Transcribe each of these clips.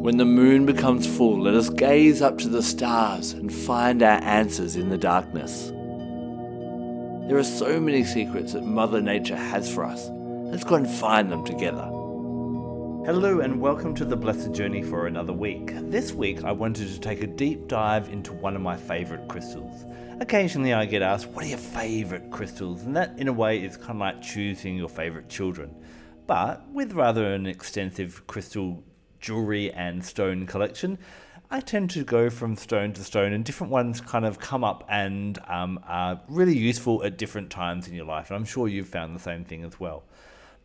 When the moon becomes full, let us gaze up to the stars and find our answers in the darkness. There are so many secrets that Mother Nature has for us. Let's go and find them together. Hello and welcome to the Blessed Journey for another week. This week I wanted to take a deep dive into one of my favourite crystals. Occasionally I get asked, What are your favourite crystals? And that, in a way, is kind of like choosing your favourite children. But with rather an extensive crystal jewelry and stone collection, I tend to go from stone to stone, and different ones kind of come up and um, are really useful at different times in your life. And I'm sure you've found the same thing as well.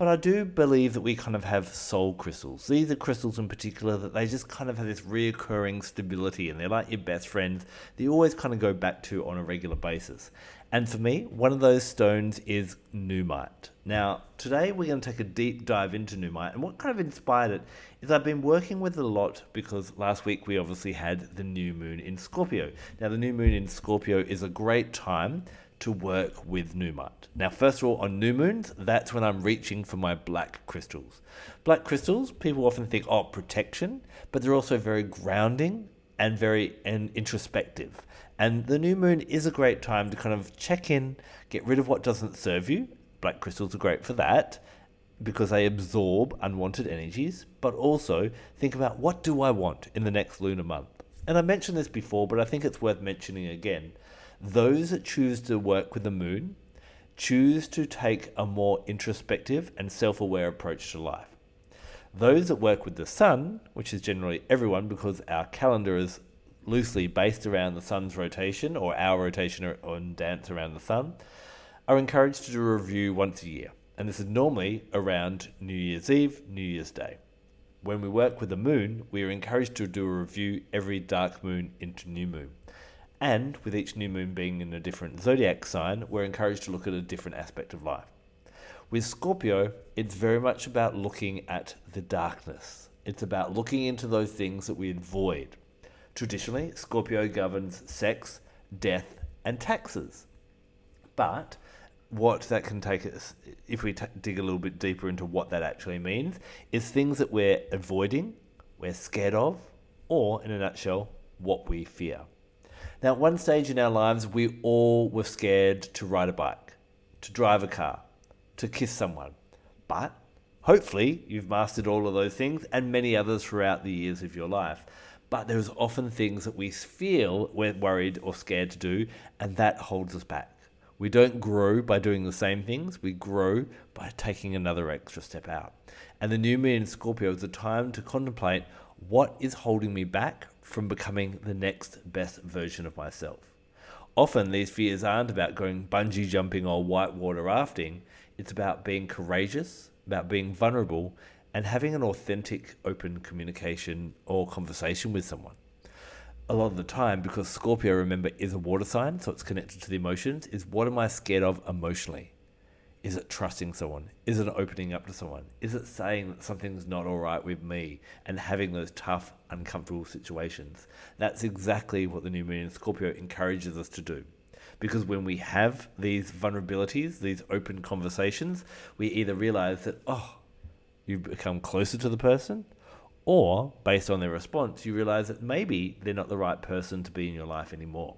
But I do believe that we kind of have soul crystals. These are crystals in particular that they just kind of have this reoccurring stability and they're like your best friends you always kind of go back to on a regular basis. And for me, one of those stones is Nuummite. Now, today we're going to take a deep dive into Nuummite And what kind of inspired it is I've been working with it a lot because last week we obviously had the new moon in Scorpio. Now, the new moon in Scorpio is a great time to work with Nuummite. Now, first of all, on new moons, that's when I'm reaching for my black crystals. Black crystals, people often think, oh, protection, but they're also very grounding and very and introspective. And the new moon is a great time to kind of check in, get rid of what doesn't serve you. Black crystals are great for that because they absorb unwanted energies, but also think about what do I want in the next lunar month. And I mentioned this before, but I think it's worth mentioning again those that choose to work with the moon choose to take a more introspective and self aware approach to life. Those that work with the sun, which is generally everyone because our calendar is loosely based around the sun's rotation or our rotation on dance around the sun, are encouraged to do a review once a year. And this is normally around New Year's Eve, New Year's Day. When we work with the moon, we are encouraged to do a review every dark moon into new moon. And with each new moon being in a different zodiac sign, we're encouraged to look at a different aspect of life. With Scorpio, it's very much about looking at the darkness. It's about looking into those things that we avoid. Traditionally, Scorpio governs sex, death, and taxes. But what that can take us, if we t- dig a little bit deeper into what that actually means, is things that we're avoiding, we're scared of, or in a nutshell, what we fear. Now, at one stage in our lives, we all were scared to ride a bike, to drive a car, to kiss someone. But hopefully, you've mastered all of those things and many others throughout the years of your life. But there's often things that we feel we're worried or scared to do, and that holds us back. We don't grow by doing the same things, we grow by taking another extra step out. And the new moon in Scorpio is a time to contemplate what is holding me back from becoming the next best version of myself. Often, these fears aren't about going bungee jumping or whitewater rafting, it's about being courageous, about being vulnerable, and having an authentic, open communication or conversation with someone. A lot of the time, because Scorpio, remember, is a water sign, so it's connected to the emotions, is what am I scared of emotionally? Is it trusting someone? Is it opening up to someone? Is it saying that something's not all right with me and having those tough, uncomfortable situations? That's exactly what the new moon in Scorpio encourages us to do. Because when we have these vulnerabilities, these open conversations, we either realize that, oh, you've become closer to the person, or based on their response, you realize that maybe they're not the right person to be in your life anymore.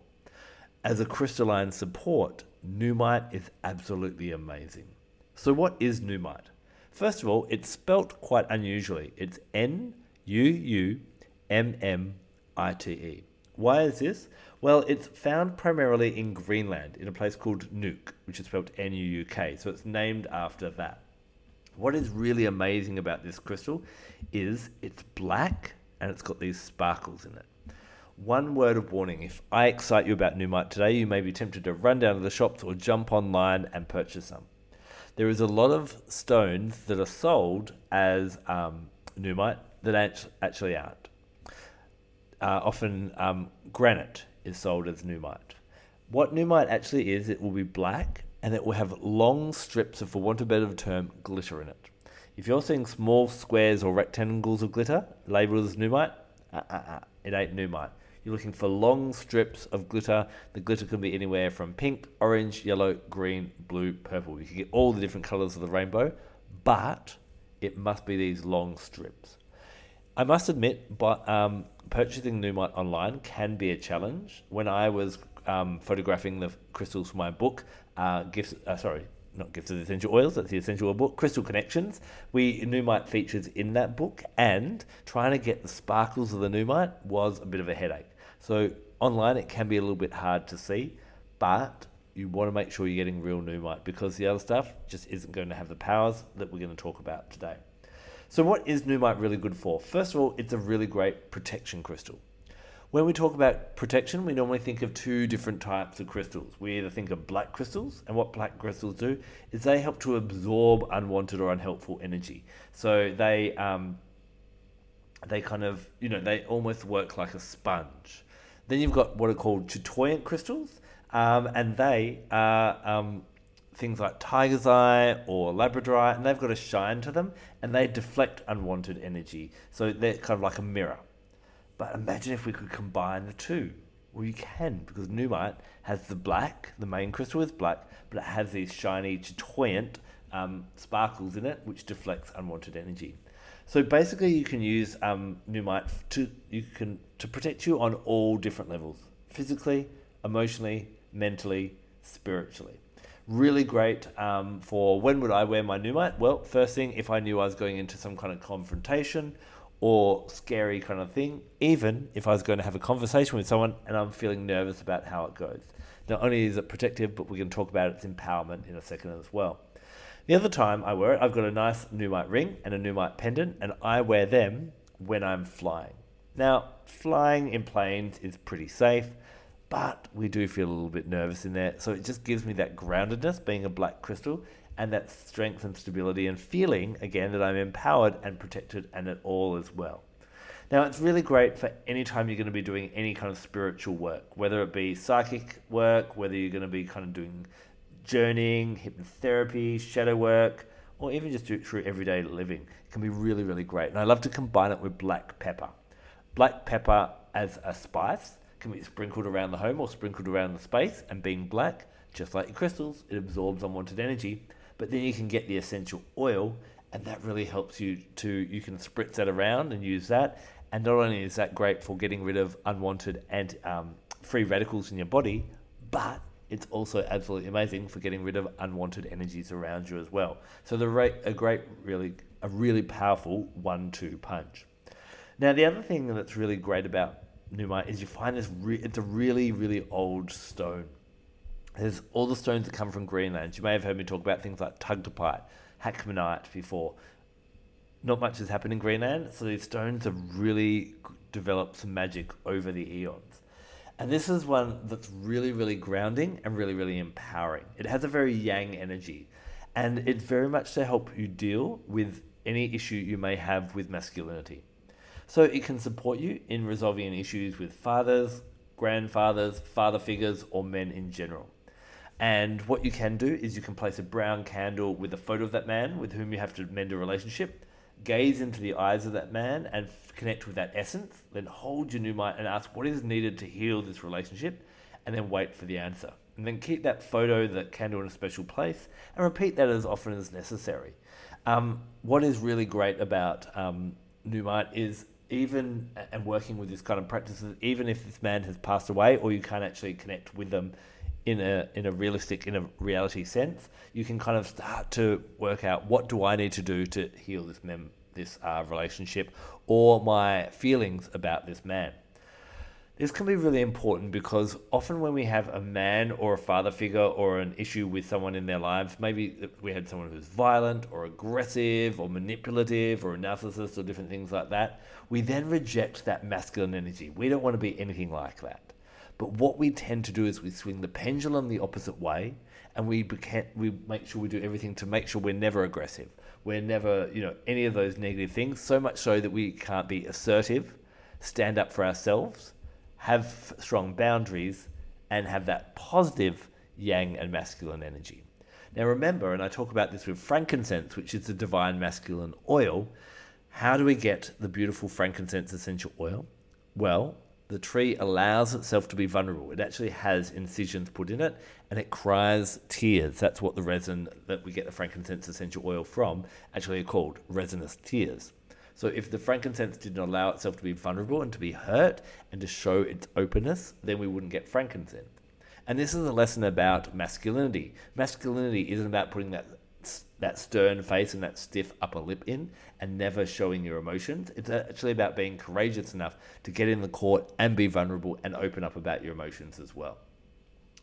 As a crystalline support, Nuummite is absolutely amazing. So, what is Nuummite? First of all, it's spelt quite unusually. It's N U U M M I T E. Why is this? Well, it's found primarily in Greenland in a place called Nuuk, which is spelled N U U K. So it's named after that. What is really amazing about this crystal is it's black and it's got these sparkles in it. One word of warning if I excite you about Nuummite today, you may be tempted to run down to the shops or jump online and purchase some. There is a lot of stones that are sold as um, Nuummite that actually aren't. Uh, often, um, granite is sold as Nuummite. What Nuummite actually is, it will be black and it will have long strips of, for want of a better term, glitter in it. If you're seeing small squares or rectangles of glitter labeled as Nuummite, uh, uh, uh, it ain't Nuummite. You're looking for long strips of glitter. The glitter can be anywhere from pink, orange, yellow, green, blue, purple. You can get all the different colors of the rainbow, but it must be these long strips. I must admit, but um, purchasing Nuummite online can be a challenge. When I was um, photographing the crystals for my book, uh, gifts. Uh, sorry, not Gifts of the Essential Oils, that's the Essential Oil book, Crystal Connections. We Nuummite features in that book, and trying to get the sparkles of the Nuummite was a bit of a headache. So online it can be a little bit hard to see, but you want to make sure you're getting real Nuummite because the other stuff just isn't going to have the powers that we're going to talk about today. So what is Nuummite really good for? First of all, it's a really great protection crystal. When we talk about protection, we normally think of two different types of crystals. We either think of black crystals, and what black crystals do is they help to absorb unwanted or unhelpful energy. So they um, they kind of you know they almost work like a sponge. Then you've got what are called chatoyant crystals, um, and they are um, things like tiger's eye or labradorite, and they've got a shine to them, and they deflect unwanted energy. So they're kind of like a mirror. But imagine if we could combine the two. Well, you can because Nuummite has the black, the main crystal is black, but it has these shiny, chatoyant um, sparkles in it, which deflects unwanted energy. So basically, you can use um, Nuummite to you can to protect you on all different levels: physically, emotionally, mentally, spiritually. Really great um, for when would I wear my Nuummite? Well, first thing, if I knew I was going into some kind of confrontation or scary kind of thing, even if I was going to have a conversation with someone and I'm feeling nervous about how it goes. Not only is it protective, but we can talk about its empowerment in a second as well. The other time I wear it, I've got a nice Nuummite ring and a Nuummite pendant, and I wear them when I'm flying. Now, flying in planes is pretty safe, but we do feel a little bit nervous in there, so it just gives me that groundedness being a black crystal and that strength and stability and feeling again that I'm empowered and protected and at all as well. Now, it's really great for any time you're going to be doing any kind of spiritual work, whether it be psychic work, whether you're going to be kind of doing journeying, hypnotherapy, shadow work, or even just through everyday living. It can be really, really great. And I love to combine it with black pepper. Black pepper as a spice can be sprinkled around the home or sprinkled around the space, and being black, just like your crystals, it absorbs unwanted energy but then you can get the essential oil, and that really helps you to you can spritz that around and use that. And not only is that great for getting rid of unwanted and um, free radicals in your body, but it's also absolutely amazing for getting rid of unwanted energies around you as well. So the rate, a great, really, a really powerful one-two punch. Now the other thing that's really great about Nuummite is you find this. Re- it's a really, really old stone. There's all the stones that come from Greenland. You may have heard me talk about things like tugtupite, hackmanite before. Not much has happened in Greenland, so these stones have really developed some magic over the eons. And this is one that's really, really grounding and really, really empowering. It has a very yang energy, and it's very much to help you deal with any issue you may have with masculinity. So it can support you in resolving issues with fathers, grandfathers, father figures, or men in general. And what you can do is you can place a brown candle with a photo of that man with whom you have to mend a relationship, gaze into the eyes of that man and f- connect with that essence, then hold your Nuummite and ask what is needed to heal this relationship, and then wait for the answer. And then keep that photo, that candle in a special place, and repeat that as often as necessary. Um, what is really great about um, Nuummite is even and working with this kind of practices, even if this man has passed away or you can't actually connect with them in a in a realistic in a reality sense, you can kind of start to work out what do I need to do to heal this mem this uh, relationship or my feelings about this man. This can be really important because often when we have a man or a father figure or an issue with someone in their lives, maybe we had someone who's violent or aggressive or manipulative or a narcissist or different things like that, we then reject that masculine energy. We don't want to be anything like that. But what we tend to do is we swing the pendulum the opposite way, and we we make sure we do everything to make sure we're never aggressive. We're never, you know, any of those negative things. So much so that we can't be assertive, stand up for ourselves, have strong boundaries, and have that positive yang and masculine energy. Now, remember, and I talk about this with frankincense, which is the divine masculine oil. How do we get the beautiful frankincense essential oil? Well, the tree allows itself to be vulnerable. It actually has incisions put in it and it cries tears. That's what the resin that we get the frankincense essential oil from actually are called resinous tears. So if the frankincense didn't allow itself to be vulnerable and to be hurt and to show its openness, then we wouldn't get frankincense. And this is a lesson about masculinity. Masculinity isn't about putting that that stern face and that stiff upper lip in and never showing your emotions. It's actually about being courageous enough to get in the court and be vulnerable and open up about your emotions as well.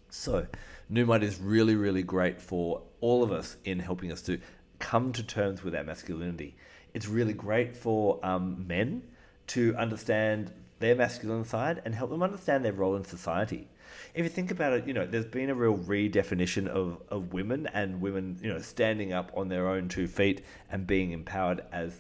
So, Nuummite is really, really great for all of us in helping us to come to terms with our masculinity. It's really great for um, men to understand their masculine side and help them understand their role in society if you think about it, you know, there's been a real redefinition of, of women and women, you know, standing up on their own two feet and being empowered as,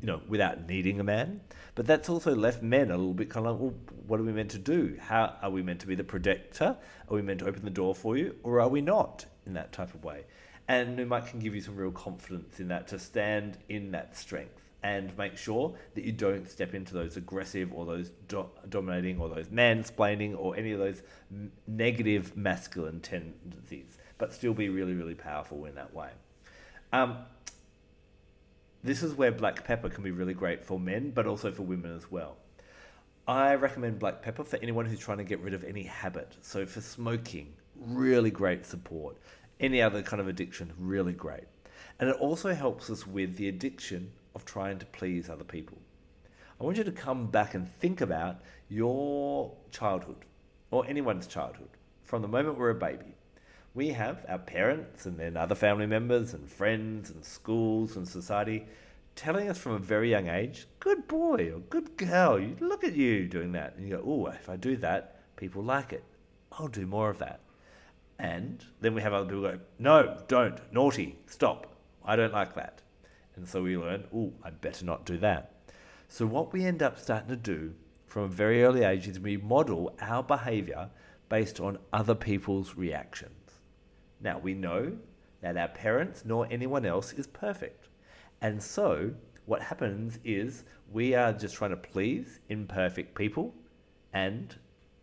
you know, without needing a man. But that's also left men a little bit kind of like, well, what are we meant to do? How are we meant to be the protector? Are we meant to open the door for you? Or are we not in that type of way? And Nuummite can give you some real confidence in that to stand in that strength and make sure that you don't step into those aggressive or those do- dominating or those mansplaining or any of those m- negative masculine tendencies, but still be really, really powerful in that way. Um, this is where black pepper can be really great for men, but also for women as well. I recommend black pepper for anyone who's trying to get rid of any habit. So, for smoking, really great support. Any other kind of addiction, really great. And it also helps us with the addiction of trying to please other people. I want you to come back and think about your childhood or anyone's childhood from the moment we're a baby. We have our parents and then other family members and friends and schools and society telling us from a very young age, good boy or good girl, you look at you doing that. And you go, oh, if I do that, people like it. I'll do more of that. And then we have other people go, no, don't, naughty, stop. I don't like that. And so we learn, oh, I better not do that. So what we end up starting to do from a very early age is we model our behavior based on other people's reactions. Now we know that our parents nor anyone else is perfect. And so what happens is we are just trying to please imperfect people and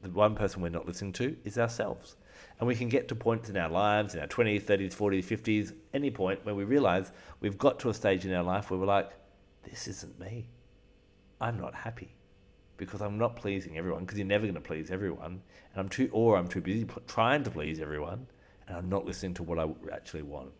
the one person we're not listening to is ourselves. And we can get to points in our lives, in our 20s, 30s, 40s, 50s, any point where we realize we've got to a stage in our life where we're like, this isn't me. I'm not happy because I'm not pleasing everyone because you're never going to please everyone. And I'm too, or I'm too busy trying to please everyone and I'm not listening to what I actually want.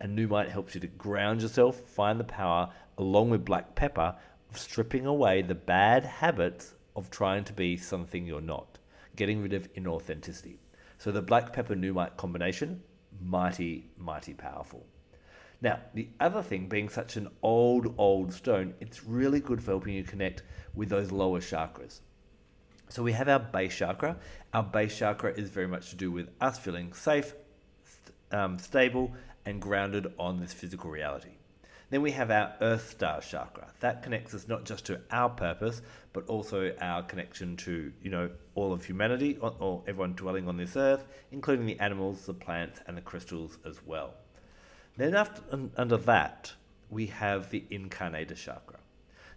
And Nuummite helps you to ground yourself, find the power, along with black pepper, of stripping away the bad habits of trying to be something you're not, getting rid of inauthenticity. So the black pepper Nuummite combination, mighty, mighty powerful. Now, the other thing, being such an old, old stone, it's really good for helping you connect with those lower chakras. So we have our base chakra. Our base chakra is very much to do with us feeling safe, um, stable, and grounded on this physical reality. Then we have our Earth Star chakra. That connects us not just to our purpose, but also our connection to, you know, all of humanity, or, or everyone dwelling on this earth, including the animals, the plants, and the crystals as well. Then after, under that, we have the Incarnator chakra.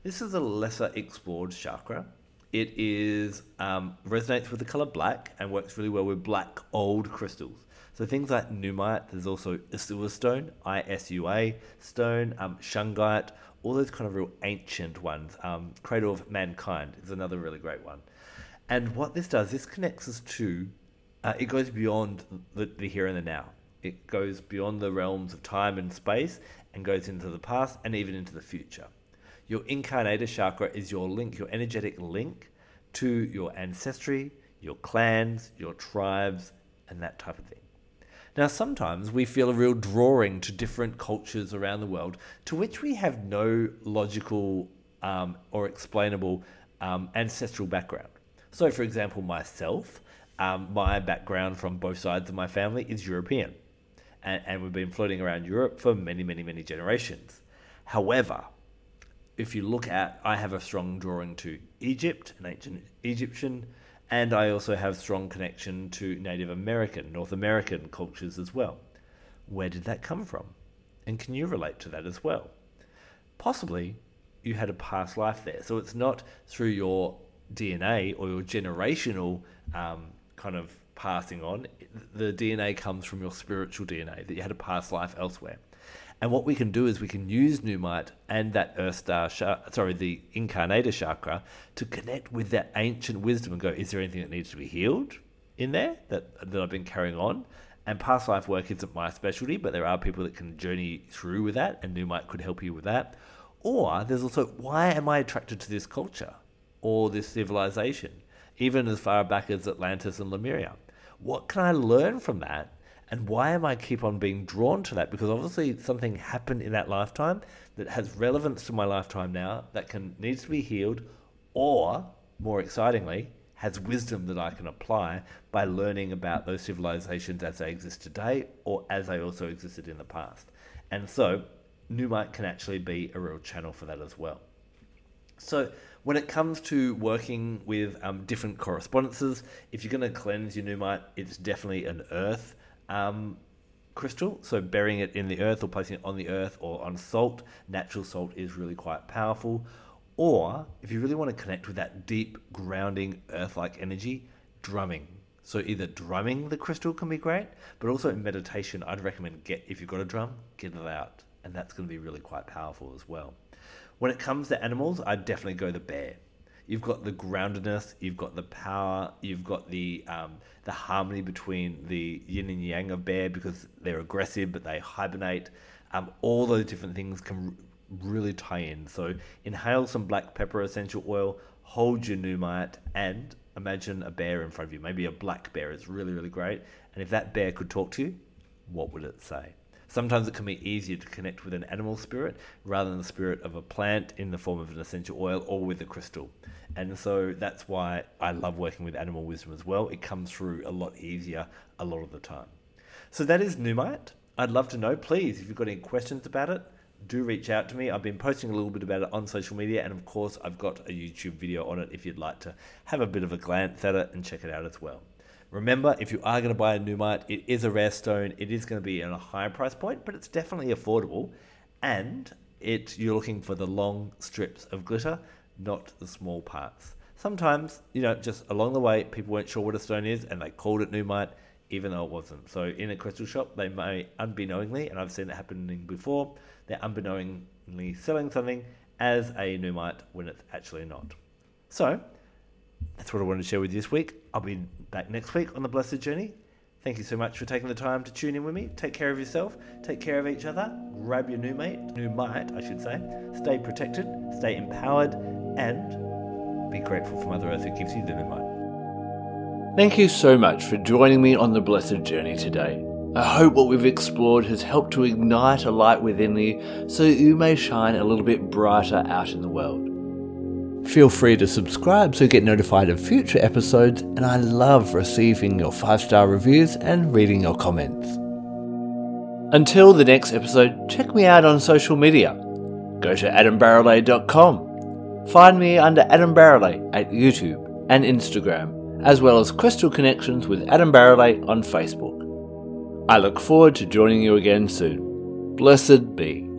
This is a lesser explored chakra. It is um, resonates with the color black and works really well with black old crystals. So things like Nuummite, there's also Isua stone, ISUA stone, um, Shungite, all those kind of real ancient ones. Um, Cradle of Mankind is another really great one. And what this does, this connects us to, uh, it goes beyond the, the here and the now. It goes beyond the realms of time and space and goes into the past and even into the future. Your incarnator chakra is your link, your energetic link to your ancestry, your clans, your tribes, and that type of thing. Now, sometimes we feel a real drawing to different cultures around the world to which we have no logical um, or explainable um, ancestral background. So, for example, myself, um, my background from both sides of my family is European. And, and we've been floating around Europe for many, many, many generations. However, if you look at, I have a strong drawing to Egypt, an ancient Egyptian And I also have strong connection to Native American, North American cultures as well. Where did that come from? And can you relate to that as well? Possibly you had a past life there. So it's not through your DNA or your generational um, kind of passing on. The DNA comes from your spiritual DNA, that you had a past life elsewhere. And what we can do is we can use Nuummite and that Earth Star, sorry, the Incarnator chakra to connect with that ancient wisdom and go, is there anything that needs to be healed in there that, that I've been carrying on? And past life work isn't my specialty, but there are people that can journey through with that, and Nuummite could help you with that. Or there's also, why am I attracted to this culture or this civilization, even as far back as Atlantis and Lemuria? What can I learn from that and why am I keep on being drawn to that? Because obviously something happened in that lifetime that has relevance to my lifetime now that can needs to be healed, or more excitingly, has wisdom that I can apply by learning about those civilizations as they exist today or as they also existed in the past. And so Nuummite can actually be a real channel for that as well. So when it comes to working with um, different correspondences, if you're going to cleanse your Nuummite, it's definitely an earth um, crystal. So burying it in the earth or placing it on the earth or on salt, natural salt is really quite powerful. Or if you really want to connect with that deep, grounding, earth like energy, drumming. So either drumming the crystal can be great, but also in meditation, I'd recommend get if you've got a drum, get it out, and that's going to be really quite powerful as well. When it comes to animals, I'd definitely go the bear you've got the groundedness, you've got the power, you've got the um, the harmony between the yin and yang of bear because they're aggressive but they hibernate. Um, all those different things can really tie in. So inhale some black pepper essential oil, hold your Nuummite, and imagine a bear in front of you. Maybe a black bear is really really great. And if that bear could talk to you, what would it say? Sometimes it can be easier to connect with an animal spirit rather than the spirit of a plant in the form of an essential oil or with a crystal. And so that's why I love working with animal wisdom as well. It comes through a lot easier a lot of the time. So that is Nuummite. I'd love to know, please, if you've got any questions about it, do reach out to me. I've been posting a little bit about it on social media, and of course, I've got a YouTube video on it if you'd like to have a bit of a glance at it and check it out as well. Remember, if you are going to buy a Nuummite, it is a rare stone. It is going to be at a higher price point, but it's definitely affordable. And it you're looking for the long strips of glitter, not the small parts. Sometimes, you know, just along the way, people weren't sure what a stone is, and they called it Nuummite, even though it wasn't. So in a crystal shop, they may unbeknowingly, and I've seen it happening before, they're unbeknowingly selling something as a Nuummite when it's actually not. So that's what I wanted to share with you this week. I'll be back next week on the Blessed Journey. Thank you so much for taking the time to tune in with me. Take care of yourself, take care of each other, grab your new mate, new mate, I should say. Stay protected, stay empowered, and be grateful for Mother Earth who gives you the Nuummite. Thank you so much for joining me on the Blessed Journey today. I hope what we've explored has helped to ignite a light within you so you may shine a little bit brighter out in the world. Feel free to subscribe so you get notified of future episodes, and I love receiving your five star reviews and reading your comments. Until the next episode, check me out on social media. Go to adambarralet.com. Find me under Adam Barralet at YouTube and Instagram, as well as Crystal Connections with Adam Barralet on Facebook. I look forward to joining you again soon. Blessed be.